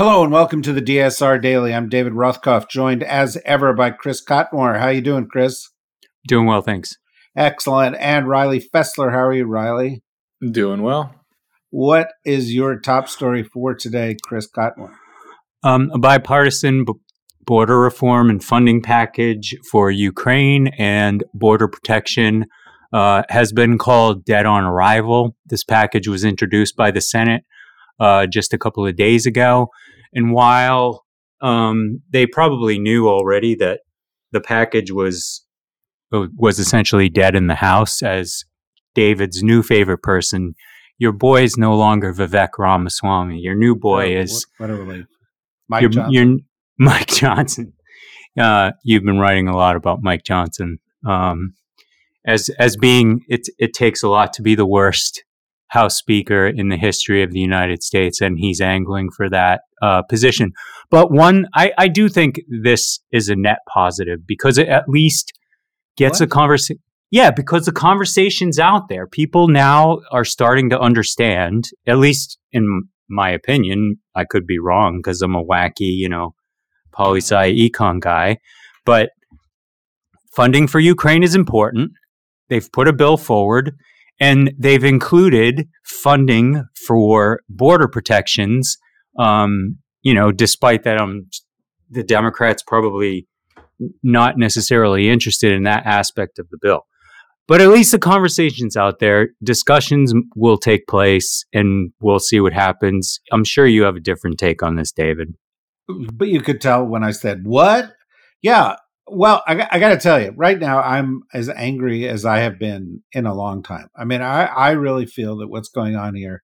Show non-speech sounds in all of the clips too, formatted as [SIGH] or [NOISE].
Hello and welcome to the DSR Daily. I'm David Rothkopf, joined as ever by Chris Cotmore. How you doing, Chris? Doing well, thanks. Excellent. And Riley Fessler. How are you, Riley? Doing well. What is your top story for today, Chris Cotmore? Um, a bipartisan b- border reform and funding package for Ukraine and border protection uh, has been called dead on arrival. This package was introduced by the Senate uh, just a couple of days ago. And while um, they probably knew already that the package was uh, was essentially dead in the house, as David's new favorite person, your boy is no longer Vivek Ramaswamy. Your new boy oh, is what, what a relief, Mike your, Johnson. Your, [LAUGHS] Mike Johnson. Uh, you've been writing a lot about Mike Johnson. Um, as as being it it takes a lot to be the worst House Speaker in the history of the United States, and he's angling for that uh, position. But one, I, I, do think this is a net positive because it at least gets what? a conversation. Yeah, because the conversation's out there. People now are starting to understand, at least in my opinion. I could be wrong because I'm a wacky, you know, poli sci econ guy. But funding for Ukraine is important. They've put a bill forward and they've included funding for border protections. Um, you know, despite that, um, the Democrats probably not necessarily interested in that aspect of the bill. But at least the conversations out there, discussions will take place, and we'll see what happens. I'm sure you have a different take on this, David. But you could tell when I said what. Yeah, well, I, I got to tell you, right now I'm as angry as I have been in a long time. I mean, I, I really feel that what's going on here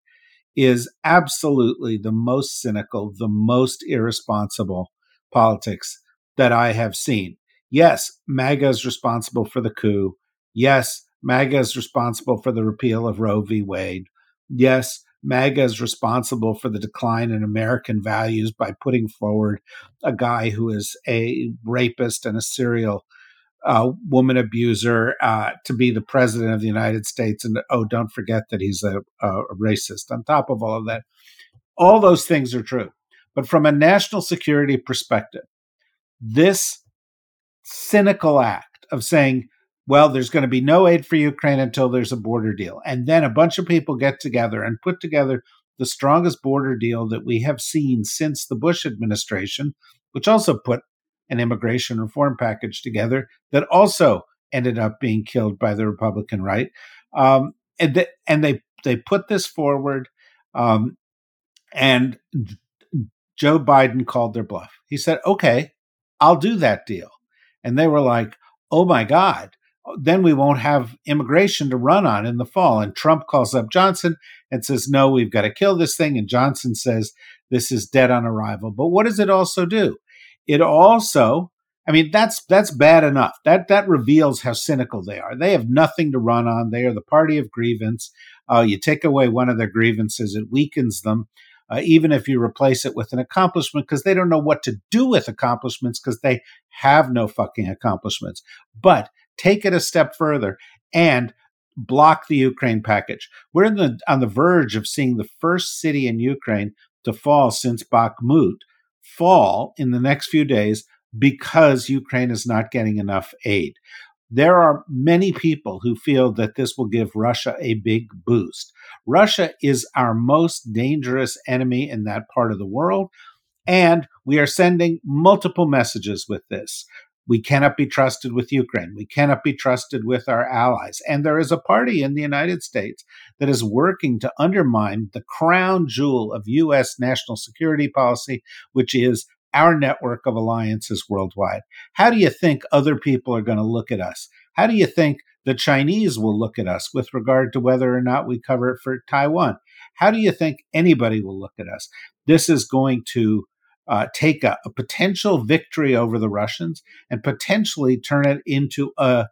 is absolutely the most cynical, the most irresponsible politics that I have seen. Yes, MAGA is responsible for the coup. Yes, MAGA is responsible for the repeal of Roe v. Wade. Yes, MAGA is responsible for the decline in American values by putting forward a guy who is a rapist and a serial uh, woman abuser uh, to be the president of the United States. And oh, don't forget that he's a, a racist. On top of all of that, all those things are true. But from a national security perspective, this cynical act of saying, well, there's going to be no aid for Ukraine until there's a border deal. And then a bunch of people get together and put together the strongest border deal that we have seen since the Bush administration, which also put an immigration reform package together that also ended up being killed by the Republican right. Um, and, and they they put this forward, um, and Joe Biden called their bluff. He said, "Okay, I'll do that deal," and they were like, oh my God, then we won't have immigration to run on in the fall. And Trump calls up Johnson and says, no, we've got to kill this thing. And Johnson says, this is dead on arrival. But what does it also do? It also, I mean, that's that's bad enough. That that reveals how cynical they are. They have nothing to run on. They are the party of grievance. Uh, you take away one of their grievances, it weakens them. Uh, even if you replace it with an accomplishment, because they don't know what to do with accomplishments, because they have no fucking accomplishments. But take it a step further and block the Ukraine package. We're the, on the verge of seeing the first city in Ukraine to fall since Bakhmut fall in the next few days because Ukraine is not getting enough aid. There are many people who feel that this will give Russia a big boost. Russia is our most dangerous enemy in that part of the world. And we are sending multiple messages with this. We cannot be trusted with Ukraine. We cannot be trusted with our allies. And there is a party in the United States that is working to undermine the crown jewel of U.S. national security policy, which is our network of alliances worldwide. How do you think other people are going to look at us? How do you think the Chinese will look at us with regard to whether or not we cover it for Taiwan? How do you think anybody will look at us? This is going to uh, take a, a, potential victory over the Russians and potentially turn it into a,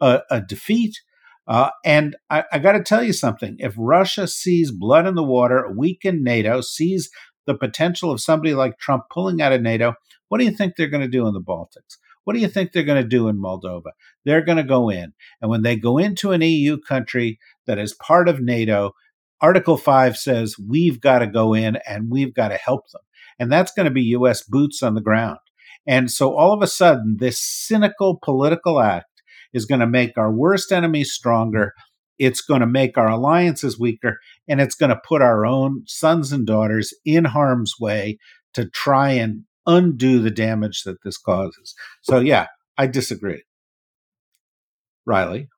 a, a defeat. Uh, and I, I got to tell you something if Russia sees blood in the water, weaken NATO, sees the potential of somebody like Trump pulling out of NATO, what do you think they're going to do in the Baltics? What do you think they're going to do in Moldova? They're going to go in. And when they go into an EU country that is part of NATO, Article 5 says we've got to go in and we've got to help them and that's going to be U.S. boots on the ground. And so all of a sudden, this cynical political act is going to make our worst enemies stronger. It's going to make our alliances weaker, and it's going to put our own sons and daughters in harm's way to try and undo the damage that this causes. So, yeah, I disagree. Riley.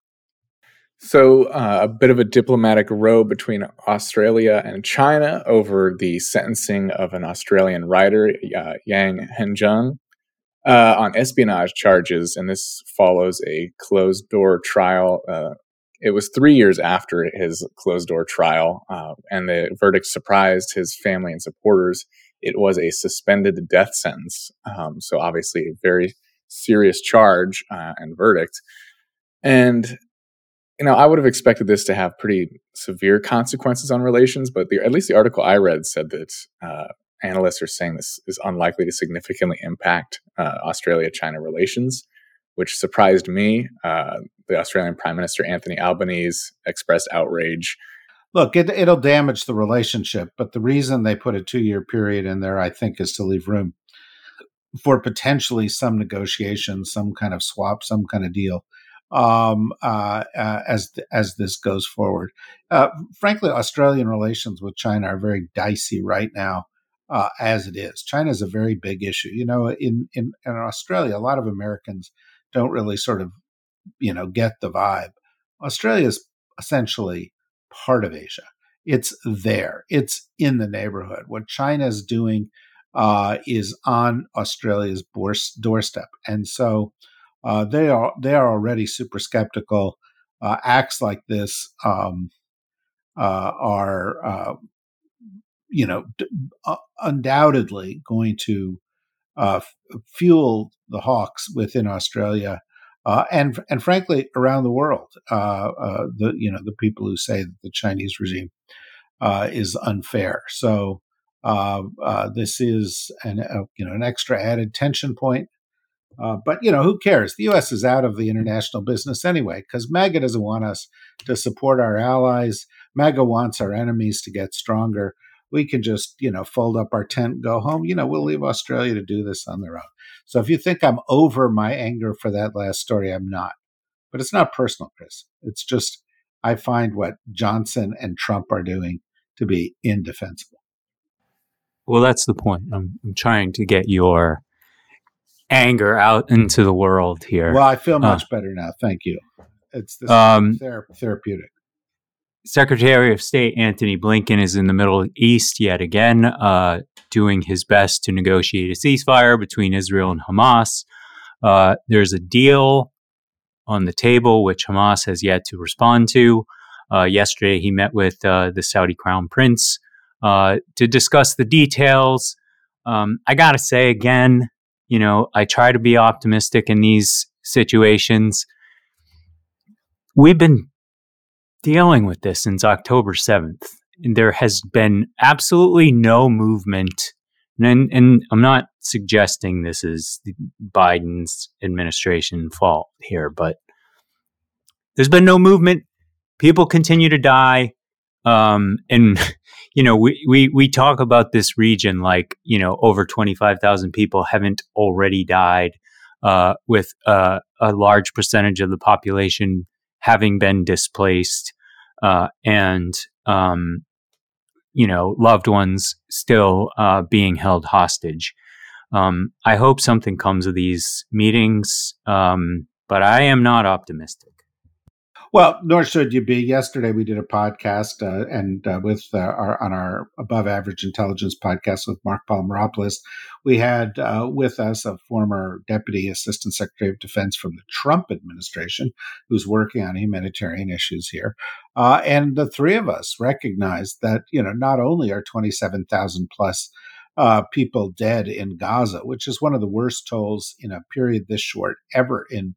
So, uh, a bit of a diplomatic row between Australia and China over the sentencing of an Australian writer, uh, Yang Hengjun, uh, on espionage charges. And this follows a closed door trial. Uh, it was three years after his closed door trial, uh, and the verdict surprised his family and supporters. It was a suspended death sentence. Um, so, obviously, a very serious charge uh, and verdict. And you know, I would have expected this to have pretty severe consequences on relations, but the, at least the article I read said that uh, analysts are saying this is unlikely to significantly impact uh, Australia China relations, which surprised me. Uh, the Australian Prime Minister Anthony Albanese expressed outrage. Look, it, it'll damage the relationship, but the reason they put a two year period in there, I think, is to leave room for potentially some negotiation, some kind of swap, some kind of deal um, uh, uh, as as this goes forward. Uh, frankly, Australian relations with China are very dicey right now, uh, as it is. China is a very big issue. You know, in, in in Australia, a lot of Americans don't really sort of, you know, get the vibe. Australia is essentially part of Asia. It's there. It's in the neighborhood. What China is doing uh, is on Australia's doorstep, and so uh, they are they are already super skeptical. Uh, acts like this um, uh, are, uh, you know, d- uh, undoubtedly going to uh, f- fuel the hawks within Australia. and and frankly, around the world, the you know the people who say that the Chinese regime is unfair. So this is an you know an extra added tension point uh, but you know, who cares? The U.S. is out of the international business anyway because MAGA doesn't want us to support our allies. MAGA wants our enemies to get stronger. We can just you know fold up our tent, go home. You know, we'll leave Australia to do this on their own. So if you think I'm over my anger for that last story, I'm not. But it's not personal, Chris. It's just I find what Johnson and Trump are doing to be indefensible. Well, that's the point. I'm, I'm trying to get your anger out into the world here. Well, I feel uh, much uh, better now. Thank you. It's um, therapeutic. Secretary of State Antony Blinken is in the Middle East yet again, uh, doing his best to negotiate a ceasefire between Israel and Hamas. Uh, there's a deal on the table, which Hamas has yet to respond to. Uh, yesterday, he met with uh, the Saudi crown prince uh, to discuss the details. Um, I got to say again, you know, I try to be optimistic in these situations. We've been dealing with this since October 7th. and There has been absolutely no movement. And, and I'm not suggesting this is Biden's administration fault here, but there's been no movement. People continue to die. Um, and [LAUGHS] you know, we, we we talk about this region like you know over twenty five thousand people haven't already died, uh, with uh, a large percentage of the population having been displaced, uh, and um, you know loved ones still uh, being held hostage. Um, I hope something comes of these meetings, um, but I am not optimistic. Well, nor should you be. Yesterday we did a podcast uh, and uh, with uh, our on our above average intelligence podcast with Mark Polymeropoulos, we had uh, with us a former deputy assistant secretary of defense from the Trump administration who's working on humanitarian issues here, uh, and the three of us recognized that you know not only are twenty seven thousand plus. Uh, people dead in Gaza, which is one of the worst tolls in a period this short ever in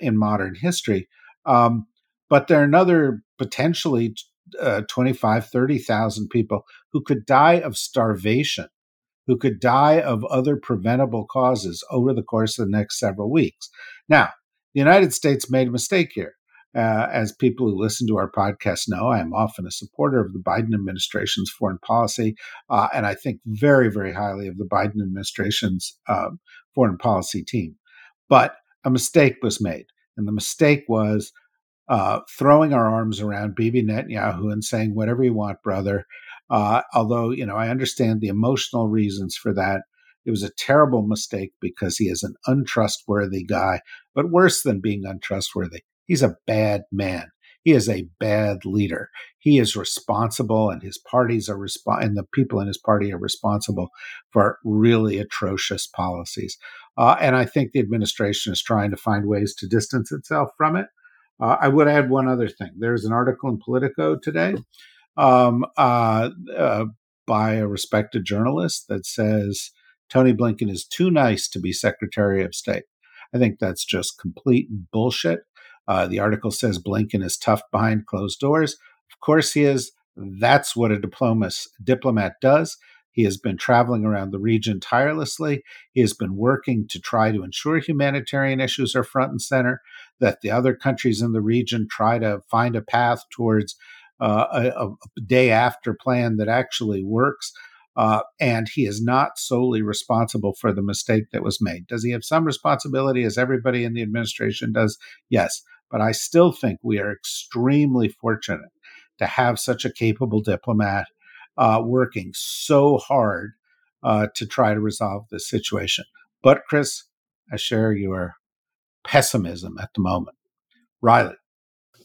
in modern history um, but there are another potentially uh, 25, 30,000 people who could die of starvation, who could die of other preventable causes over the course of the next several weeks. Now, the United States made a mistake here. Uh, as people who listen to our podcast know, I am often a supporter of the Biden administration's foreign policy, uh, and I think very, very highly of the Biden administration's uh, foreign policy team. But a mistake was made. And the mistake was uh, throwing our arms around Bibi Netanyahu and saying, whatever you want, brother. Uh, although, you know, I understand the emotional reasons for that. It was a terrible mistake because he is an untrustworthy guy. But worse than being untrustworthy, he's a bad man. He is a bad leader. He is responsible, and his parties are resp- and the people in his party are responsible for really atrocious policies. Uh, and I think the administration is trying to find ways to distance itself from it. Uh, I would add one other thing. There's an article in Politico today um, uh, uh, by a respected journalist that says Tony Blinken is too nice to be Secretary of State. I think that's just complete bullshit. Uh, the article says Blinken is tough behind closed doors. Of course he is. That's what a diplomat does. He has been traveling around the region tirelessly. He has been working to try to ensure humanitarian issues are front and center, that the other countries in the region try to find a path towards uh, a, a, day after plan that actually works. Uh, and he is not solely responsible for the mistake that was made. Does he have some responsibility, as everybody in the administration does? Yes. But I still think we are extremely fortunate to have such a capable diplomat uh, working so hard uh, to try to resolve this situation. But, Chris, I share your pessimism at the moment. Riley.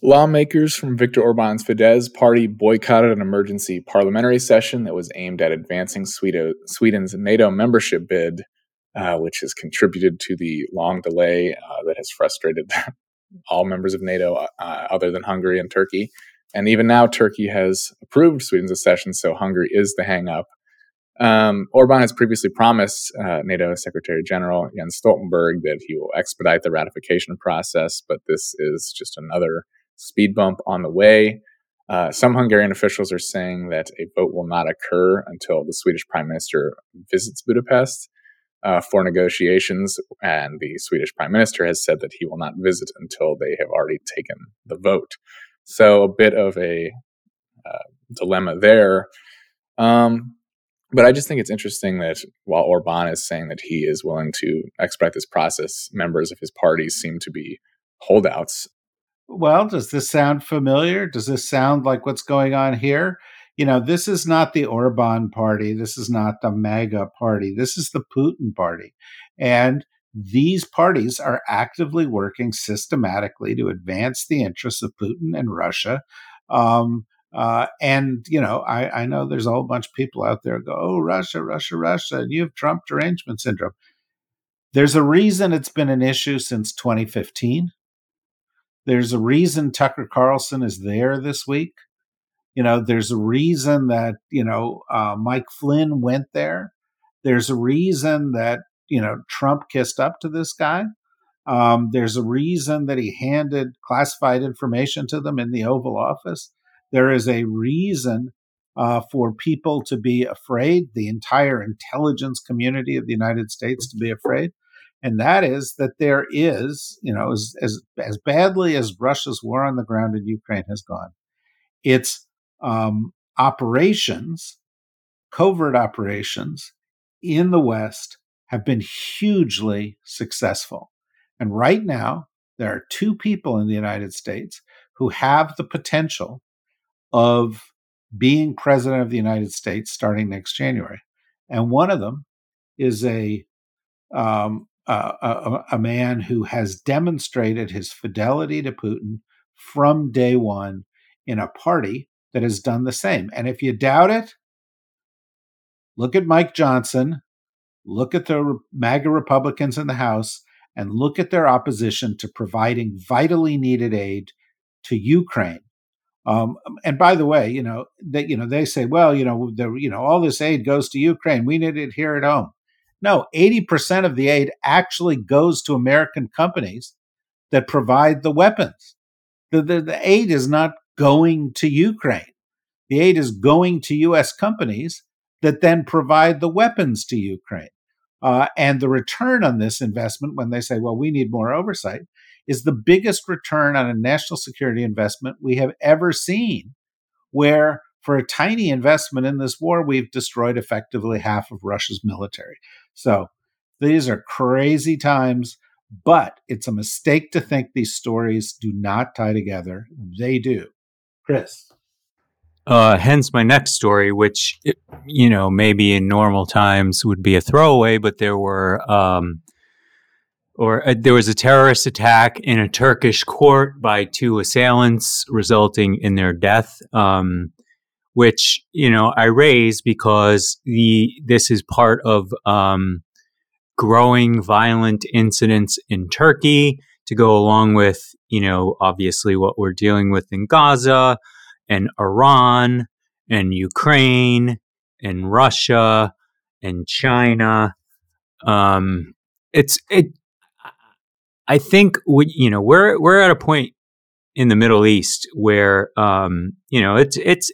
Lawmakers from Viktor Orban's Fidesz party boycotted an emergency parliamentary session that was aimed at advancing Sweden's NATO membership bid, uh, which has contributed to the long delay uh, that has frustrated [LAUGHS] all members of NATO, uh, other than Hungary and Turkey. And even now, Turkey has approved Sweden's accession, so Hungary is the hangup. Um, Orban has previously promised uh, NATO Secretary General Jens Stoltenberg that he will expedite the ratification process, but this is just another speed bump on the way. Uh, some Hungarian officials are saying that a vote will not occur until the Swedish Prime Minister visits Budapest uh, for negotiations, and the Swedish Prime Minister has said that he will not visit until they have already taken the vote. So a bit of a uh, dilemma there. Um, but I just think it's interesting that while Orban is saying that he is willing to expedite this process, members of his party seem to be holdouts. Well, does this sound familiar? Does this sound like what's going on here? You know, this is not the Orban party. This is not the MAGA party. This is the Putin party. And these parties are actively working systematically to advance the interests of Putin and Russia. Um, uh, and you know, I, I, know there's a whole bunch of people out there go, "Oh, Russia, Russia, Russia," and you have Trump derangement syndrome. There's a reason it's been an issue since 2015. There's a reason Tucker Carlson is there this week. You know, there's a reason that, you know, uh, Mike Flynn went there. There's a reason that, you know, Trump kissed up to this guy. Um, there's a reason that he handed classified information to them in the Oval Office. There is a reason uh, for people to be afraid, the entire intelligence community of the United States to be afraid. And that is that there is, you know, as, as, as badly as Russia's war on the ground in Ukraine has gone, its um, operations, covert operations in the West have been hugely successful. And right now, there are two people in the United States who have the potential of being president of the United States starting next January. And one of them is a, um, a, a man who has demonstrated his fidelity to Putin from day one in a party that has done the same. And if you doubt it, look at Mike Johnson, look at the MAGA Republicans in the House, and look at their opposition to providing vitally needed aid to Ukraine. Um, and by the way, you know that you know they say, well, you know, the, you know, all this aid goes to Ukraine. We need it here at home. No, eighty percent of the aid actually goes to American companies that provide the weapons. The, the, the aid is not going to Ukraine. The aid is going to U.S. companies that then provide the weapons to Ukraine. Uh, and the return on this investment, when they say, well, we need more oversight, is the biggest return on a national security investment we have ever seen, where for a tiny investment in this war, we've destroyed effectively half of Russia's military. So these are crazy times, but it's a mistake to think these stories do not tie together. They do. Chris. Uh, hence my next story, which you know maybe in normal times would be a throwaway, but there were um, or uh, there was a terrorist attack in a Turkish court by two assailants, resulting in their death. Um, which you know I raise because the this is part of um, growing violent incidents in Turkey to go along with you know obviously what we're dealing with in Gaza and Iran and Ukraine and Russia and China. Um, it's it. I think we, you know we're we're at a point in the Middle East where um, you know it's it's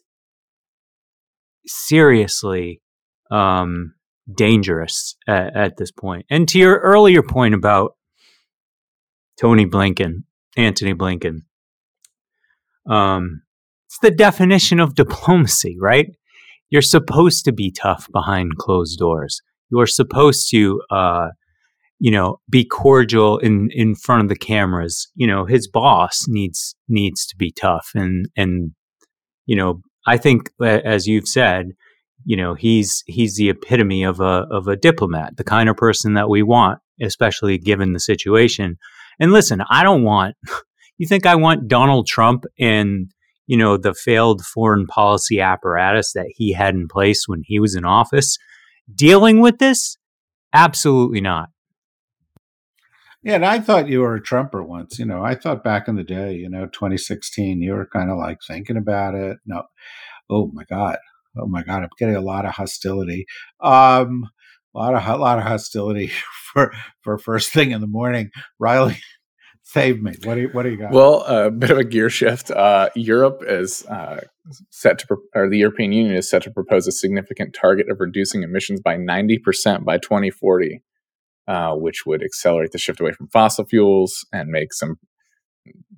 seriously um, dangerous at, at this point. And to your earlier point about Tony Blinken, Anthony Blinken, um, it's the definition of diplomacy, right? You're supposed to be tough behind closed doors. You're supposed to, uh, you know, be cordial in in front of the cameras. You know, his boss needs needs to be tough, and and you know, I think as you've said, you know, he's he's the epitome of a of a diplomat, the kind of person that we want, especially given the situation. And listen, I don't want. [LAUGHS] You think I want Donald Trump and you know, the failed foreign policy apparatus that he had in place when he was in office dealing with this? Absolutely not. Yeah, and I thought you were a Trumper once. You know, I thought back in the day, you know, 2016, you were kind of like thinking about it. No, oh my God, oh my God, I'm getting a lot of hostility. Um, a lot of a lot of hostility [LAUGHS] for for first thing in the morning. Riley Save me. What do you, what do you got? Well, a [LAUGHS] bit of a gear shift. Uh, Europe is uh, set to, or the European Union is set to propose a significant target of reducing emissions by 90% by 2040, uh, which would accelerate the shift away from fossil fuels and make some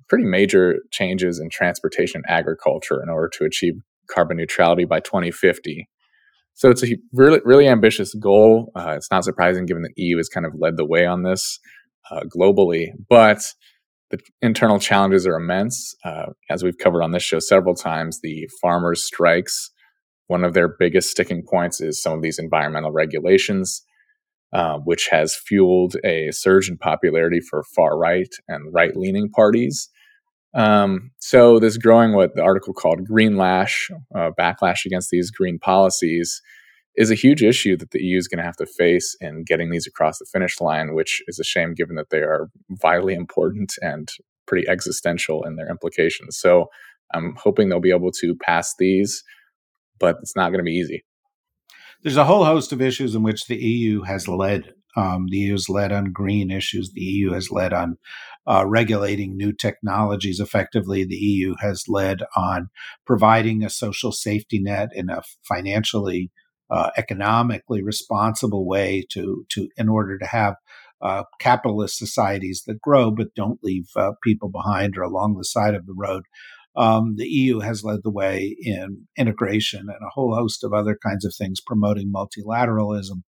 pretty major changes in transportation and agriculture in order to achieve carbon neutrality by 2050. So it's a really, really ambitious goal. Uh, it's not surprising given that EU has kind of led the way on this uh, globally, but the internal challenges are immense. Uh, as we've covered on this show several times, the farmers' strikes, one of their biggest sticking points is some of these environmental regulations, uh, which has fueled a surge in popularity for far right and right leaning parties. Um, so, this growing what the article called green lash, uh, backlash against these green policies, is a huge issue that the EU is going to have to face in getting these across the finish line, which is a shame given that they are vitally important and pretty existential in their implications. So I'm hoping they'll be able to pass these, but it's not going to be easy. There's a whole host of issues in which the EU has led. Um, the EU has led on green issues. The EU has led on uh, regulating new technologies effectively. The EU has led on providing a social safety net in a financially, uh, economically responsible way to to in order to have uh, capitalist societies that grow but don't leave uh, people behind or along the side of the road. Um, the EU has led the way in integration and a whole host of other kinds of things promoting multilateralism.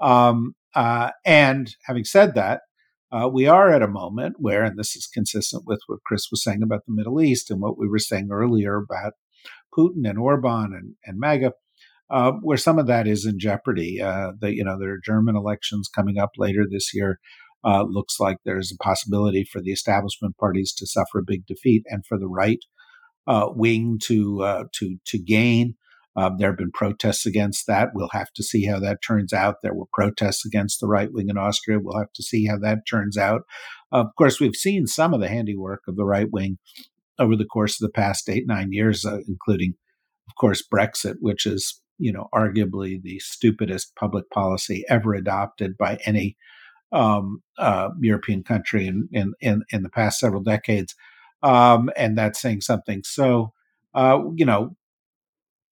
Um, uh, and having said that, uh, we are at a moment where, and this is consistent with what Chris was saying about the Middle East and what we were saying earlier about Putin and Orban and, and MAGA, uh, where some of that is in jeopardy. Uh, the, you know, there are German elections coming up later this year. Uh, looks like there's a possibility for the establishment parties to suffer a big defeat and for the right uh, wing to uh, to to gain. Um, there have been protests against that. We'll have to see how that turns out. There were protests against the right wing in Austria. We'll have to see how that turns out. of course, we've seen some of the handiwork of the right wing over the course of the past eight nine years, uh, including, of course, Brexit, which is you know, arguably the stupidest public policy ever adopted by any um, uh, European country in, in, in, in, the past several decades. Um, and that's saying something. So, uh, you know,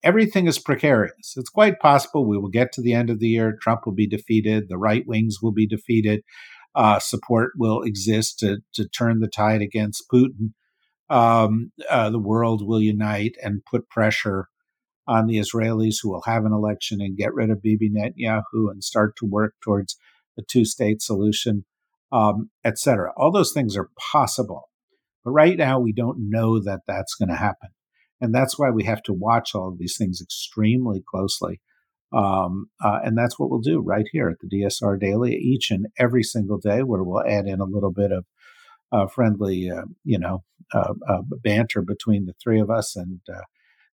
everything is precarious. It's quite possible we will get to the end of the year. Trump will be defeated. The right wings will be defeated. Uh, support will exist to, to turn the tide against Putin. Um, uh, the world will unite and put pressure on the Israelis who will have an election and get rid of Bibi Netanyahu and start to work towards a two state solution, um, etc. All those things are possible. But right now, we don't know that that's going to happen. And that's why we have to watch all of these things extremely closely. Um, uh, and that's what we'll do right here at the DSR Daily each and every single day, where we'll add in a little bit of uh, friendly, uh, you know, uh, uh, banter between the three of us and uh,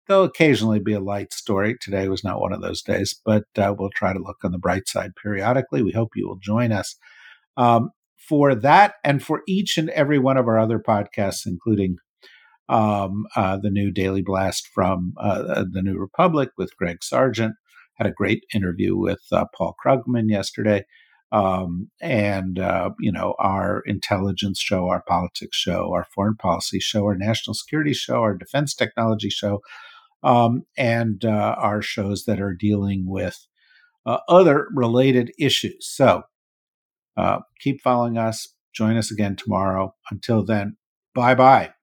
There'll occasionally be a light story. Today was not one of those days, but uh, we'll try to look on the bright side periodically. We hope you will join us um, for that and for each and every one of our other podcasts, including um, uh, the new Daily Blast from uh, uh the New Republic with Greg Sargent. Had a great interview with uh, Paul Krugman yesterday. Um, and uh, you know our intelligence show, our politics show, our foreign policy show, our national security show, our defense technology show, um, and uh, our shows that are dealing with uh, other related issues. So uh, keep following us. Join us again tomorrow. Until then, bye bye.